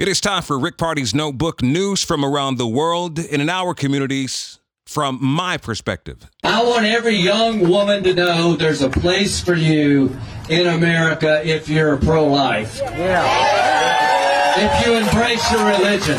It is time for Rick Party's Notebook news from around the world and in our communities from my perspective. I want every young woman to know there's a place for you in America if you're pro life. Yeah. If you embrace your religion.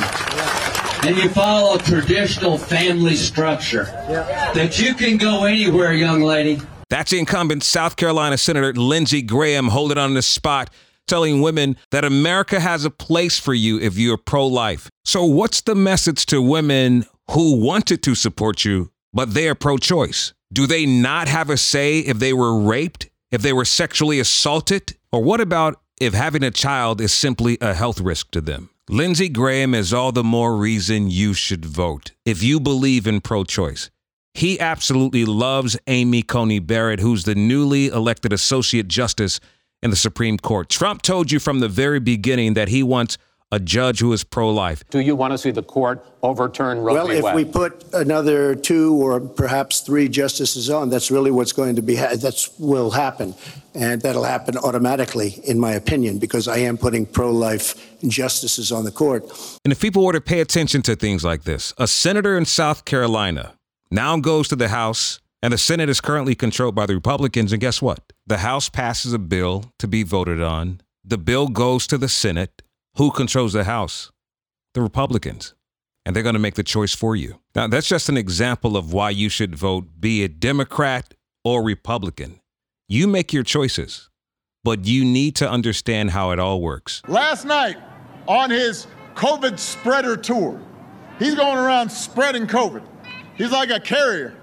And you follow traditional family structure. Yeah. That you can go anywhere, young lady. That's incumbent South Carolina Senator Lindsey Graham holding on the spot telling women that America has a place for you if you're pro life. So, what's the message to women who wanted to support you, but they are pro choice? Do they not have a say if they were raped, if they were sexually assaulted? Or what about if having a child is simply a health risk to them? Lindsey Graham is all the more reason you should vote if you believe in pro choice. He absolutely loves Amy Coney Barrett, who's the newly elected Associate Justice in the Supreme Court. Trump told you from the very beginning that he wants a judge who is pro life. Do you want to see the court overturn Roe well, v. Well, if we put another two or perhaps three justices on, that's really what's going to be, ha- that's will happen. And that'll happen automatically, in my opinion, because I am putting pro life justices on the court. And if people were to pay attention to things like this, a senator in South Carolina now goes to the House and the Senate is currently controlled by the Republicans. And guess what? The House passes a bill to be voted on. The bill goes to the Senate. Who controls the House? The Republicans. And they're going to make the choice for you. Now, that's just an example of why you should vote, be it Democrat or Republican. You make your choices, but you need to understand how it all works. Last night on his COVID spreader tour, he's going around spreading COVID. He's like a carrier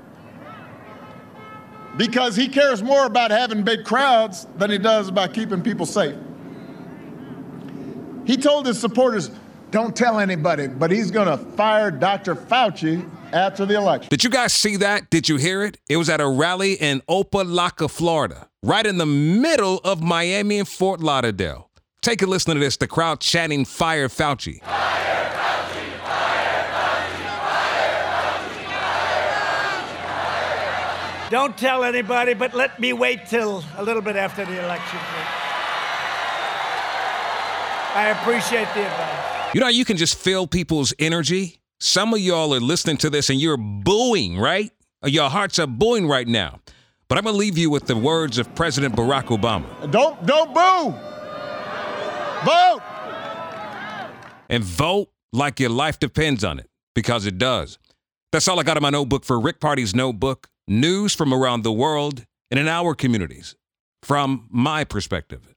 because he cares more about having big crowds than he does about keeping people safe. He told his supporters, don't tell anybody, but he's going to fire Dr. Fauci after the election. Did you guys see that? Did you hear it? It was at a rally in Opa-locka, Florida, right in the middle of Miami and Fort Lauderdale. Take a listen to this. The crowd chanting, Fire Fauci. Fire! Don't tell anybody, but let me wait till a little bit after the election. I appreciate the advice. You know, you can just feel people's energy. Some of y'all are listening to this and you're booing, right? Your hearts are booing right now. But I'm going to leave you with the words of President Barack Obama. Don't don't boo. Vote. And vote like your life depends on it because it does. That's all I got in my notebook for Rick Party's notebook news from around the world and in our communities from my perspective.